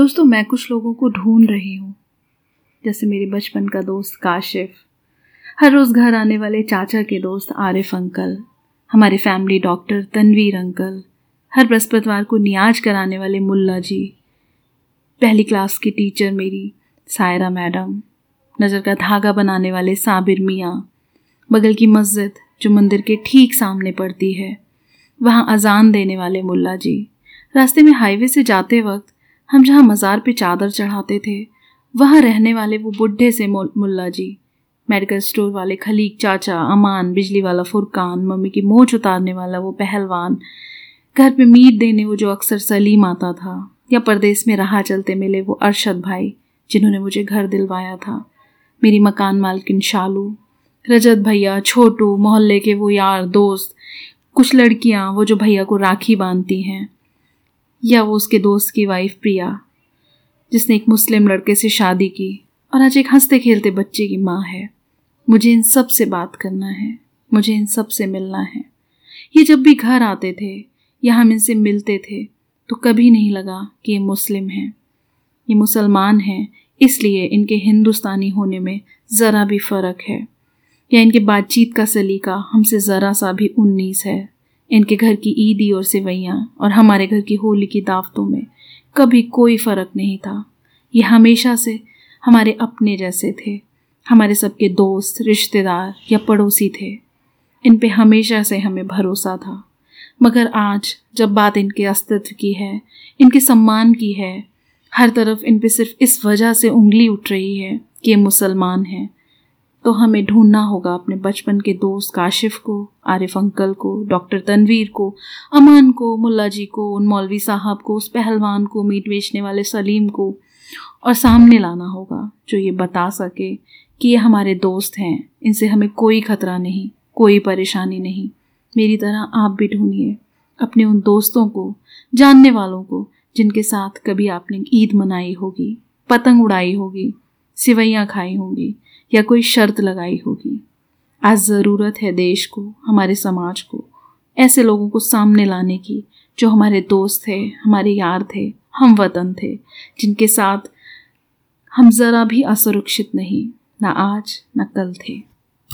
दोस्तों, मैं कुछ लोगों को ढूंढ रही हूँ। जैसे मेरे बचपन का दोस्त काशिफ, हर रोज़ घर आने वाले चाचा के दोस्त आरिफ अंकल, हमारे फैमिली डॉक्टर तनवीर अंकल, हर बृहस्पतिवार को नियाज कराने वाले मुल्ला जी, पहली क्लास की टीचर मेरी सायरा मैडम, नज़र का धागा बनाने वाले साबिर मियाँ, बगल की मस्जिद जो मंदिर के ठीक सामने पड़ती है, वहाँ अजान देने वाले मुल्ला जी। रास्ते में हाईवे से जाते वक्त हम जहाँ मज़ार पे चादर चढ़ाते थे, वहाँ रहने वाले वो बुढ़े से मुल्ला जी। मेडिकल स्टोर वाले खलीक चाचा, अमान, बिजली वाला फुरकान, मम्मी की मोच उतारने वाला वो पहलवान। घर पे मीट देने वो जो अक्सर सलीम आता था, या परदेश में रहा चलते मिले वो अरशद भाई, जिन्होंने मुझे घर दिलवाया था। मेरी मकान मालकिन शालू, रजत भैया, छोटू, मोहल्ले के वो यार, दोस्त, कुछ लड़कियाँ, वो जो भैया को राखी बांधती हैं। या वो उसके दोस्त की वाइफ प्रिया, जिसने एक मुस्लिम लड़के से शादी की और आज एक हँसते खेलते बच्चे की माँ है। मुझे इन सबसे बात करना है, मुझे इन सबसे मिलना है। ये जब भी घर आते थे या हम इनसे मिलते थे तो कभी नहीं लगा कि ये मुस्लिम हैं। ये मुसलमान हैं, इसलिए इनके हिंदुस्तानी होने में ज़रा भी फ़र्क है। या इनके बातचीत का सलीका हमसे ज़रा सा भी उन्नीस है। इनके घर की ईदी और सिवैयाँ और हमारे घर की होली की दावतों में कभी कोई फ़र्क नहीं था। ये हमेशा से हमारे अपने जैसे थे। हमारे सबके दोस्त, रिश्तेदार या पड़ोसी थे। इन पे हमेशा से हमें भरोसा था। मगर आज जब बात इनके अस्तित्व की है, इनके सम्मान की है, हर तरफ़ इन पे सिर्फ़ इस वजह से उंगली उठ रही है कि ये मुसलमान हैं। तो हमें ढूंढना होगा अपने बचपन के दोस्त काशिफ को, आरिफ अंकल को, डॉक्टर तनवीर को, अमान को, मुल्ला जी को, उन मौलवी साहब को, उस पहलवान को, मीट बेचने वाले सलीम को। और सामने लाना होगा जो ये बता सके कि ये हमारे दोस्त हैं। इनसे हमें कोई खतरा नहीं, कोई परेशानी नहीं। मेरी तरह आप भी ढूंढिए अपने उन दोस्तों को, जानने वालों को, जिनके साथ कभी आपने ईद मनाई होगी, पतंग उड़ाई होगी सिवैयाँ खाई होंगी या कोई शर्त लगाई होगी। आज ज़रूरत है देश को, हमारे समाज को, ऐसे लोगों को सामने लाने की, जो हमारे दोस्त थे हमारे यार थे, हम वतन थे, जिनके साथ हम ज़रा भी असुरक्षित नहीं, ना आज, ना कल थे।